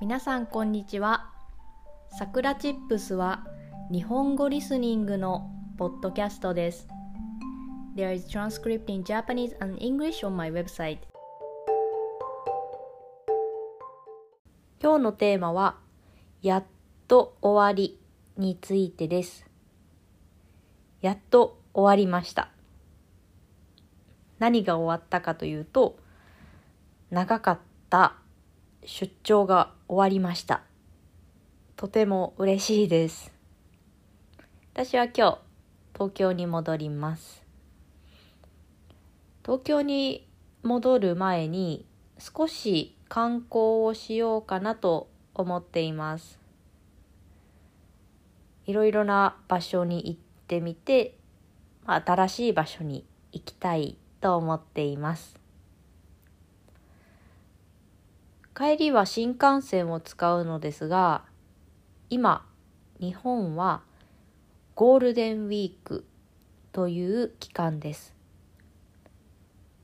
皆さんこんにちは。さくらチップスは日本語リスニングのポッドキャストです。There is transcript in Japanese and English on my website. 今日のテーマはやっと終わりについてです。やっと終わりました。何が終わったかというと、長かった出張が終わりました。とても嬉しいです。私は今日、東京に戻ります。東京に戻る前に少し観光をしようかなと思っています。いろいろな場所に行ってみて、新しい場所に行きたいと思っています。帰りは新幹線を使うのですが、今、日本はゴールデンウィークという期間です。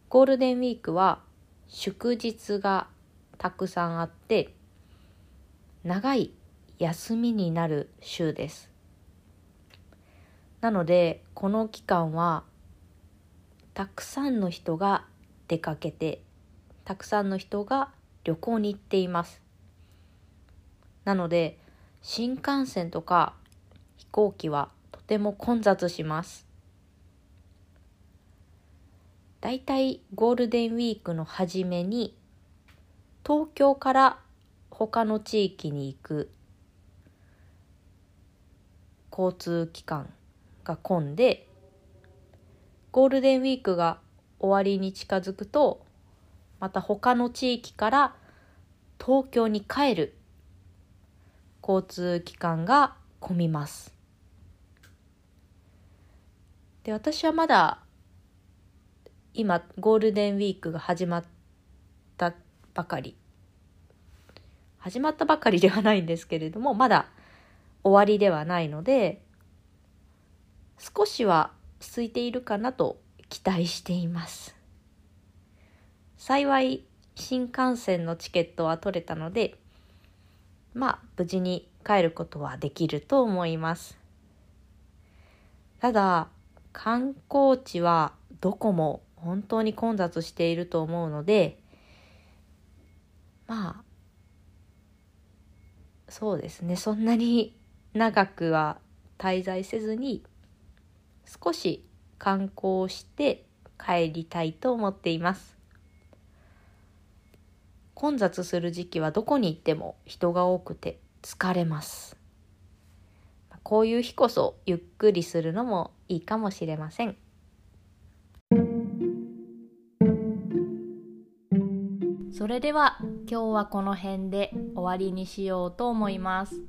ゴールデンウィークは祝日がたくさんあって、長い休みになる週です。なので、この期間はたくさんの人が出かけてたくさんの人が旅行に行っています。なので新幹線とか飛行機はとても混雑します。だいたいゴールデンウィークの初めに東京から他の地域に行く交通機関が混んでゴールデンウィークが終わりに近づくとまた他の地域から東京に帰る交通機関が混みます。で私はまだ今ゴールデンウィークが始まったばかり始まったばかりではないんですけれどもまだ終わりではないので少しは空いているかなと期待しています。幸い新幹線のチケットは取れたので、まあ無事に帰ることはできると思います。ただ、観光地はどこも本当に混雑していると思うので、まあ、そうですね、そんなに長くは滞在せずに少し観光して帰りたいと思っています混雑する時期はどこに行っても人が多くて疲れますこういう日こそゆっくりするのもいいかもしれませんそれでは今日はこの辺で終わりにしようと思います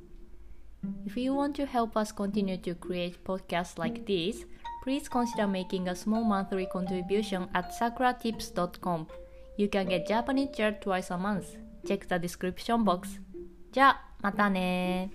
If you want to help us continue to create podcasts like this, please consider making a small monthly contribution at sakuratips.com. You can get Japanese chair twice a month. Check the description box. じゃあ、またね